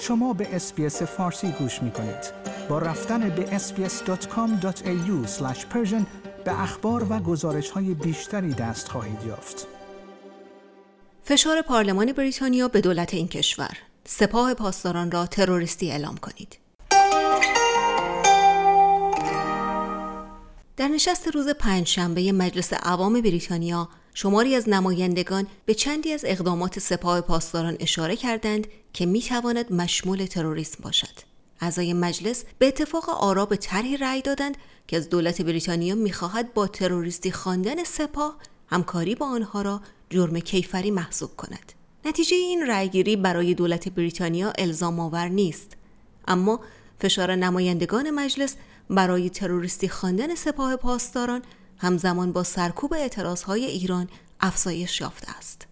شما به اسپیس فارسی گوش می کنید. با رفتن به sbs.com.au به اخبار و گزارش های بیشتری دست خواهید یافت. فشار پارلمان بریتانیا به دولت این کشور سپاه پاسداران را تروریستی اعلام کنید. در نشست روز پنجشنبه مجلس عوام بریتانیا شماری از نمایندگان به چندی از اقدامات سپاه پاسداران اشاره کردند که می تواند مشمول تروریسم باشد. اعضای مجلس به اتفاق آرا به طرحی رأی دادند که از دولت بریتانیا می‌خواهد با تروریستی خواندن سپاه همکاری با آنها را جرم کیفری محسوب کند. نتیجه این رأیگیری برای دولت بریتانیا الزام آور نیست اما فشار نمایندگان مجلس برای تروریستی خواندن سپاه پاسداران همزمان با سرکوب اعتراضهای ایران افزایش یافته است.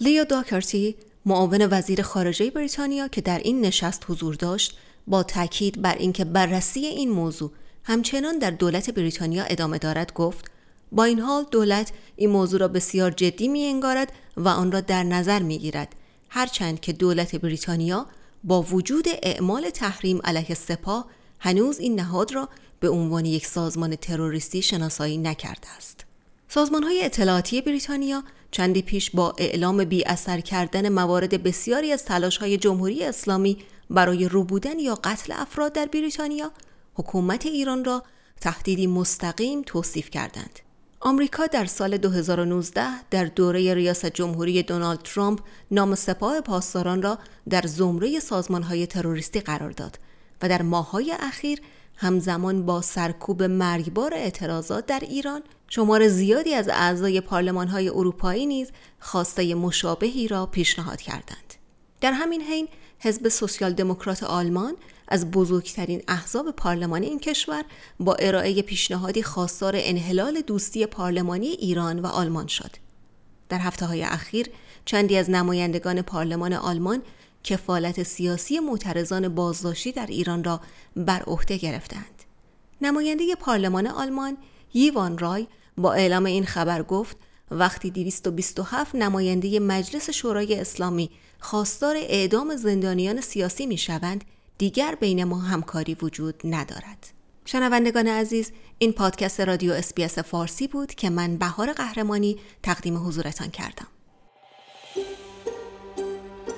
لیو داکرتی معاون وزیر خارجه بریتانیا که در این نشست حضور داشت با تاکید بر اینکه بررسی این موضوع همچنان در دولت بریتانیا ادامه دارد گفت با این حال دولت این موضوع را بسیار جدی می انگارد و آن را در نظر می گیرد هرچند که دولت بریتانیا با وجود اعمال تحریم علیه سپاه هنوز این نهاد را به عنوان یک سازمان تروریستی شناسایی نکرده است. سازمان های اطلاعاتی بریتانیا چندی پیش با اعلام بی اثر کردن موارد بسیاری از تلاش های جمهوری اسلامی برای روبودن یا قتل افراد در بریتانیا حکومت ایران را تهدیدی مستقیم توصیف کردند. آمریکا در سال 2019 در دوره ریاست جمهوری دونالد ترامپ نام سپاه پاسداران را در زمره سازمانهای تروریستی قرار داد و در ماههای اخیر همزمان با سرکوب مرگبار اعتراضات در ایران شمار زیادی از اعضای پارلمانهای اروپایی نیز خواسته مشابهی را پیشنهاد کردند. در همین حین حزب سوسیال دموکرات آلمان از بزرگترین احزاب پارلمانی این کشور با ارائه پیشنهادی خواستار انحلال دوستی پارلمانی ایران و آلمان شد. در هفته های اخیر چندی از نمایندگان پارلمان آلمان کفالت سیاسی معترضان بازداشتی در ایران را بر عهده گرفتند. نماینده پارلمان آلمان یوان رای با اعلام این خبر گفت وقتی 227 نماینده مجلس شورای اسلامی خواستار اعدام زندانیان سیاسی می شوند دیگر بین ما همکاری وجود ندارد. شنوندگان عزیز این پادکست رادیو اسپیس فارسی بود که من بهار قهرمانی تقدیم حضورتان کردم.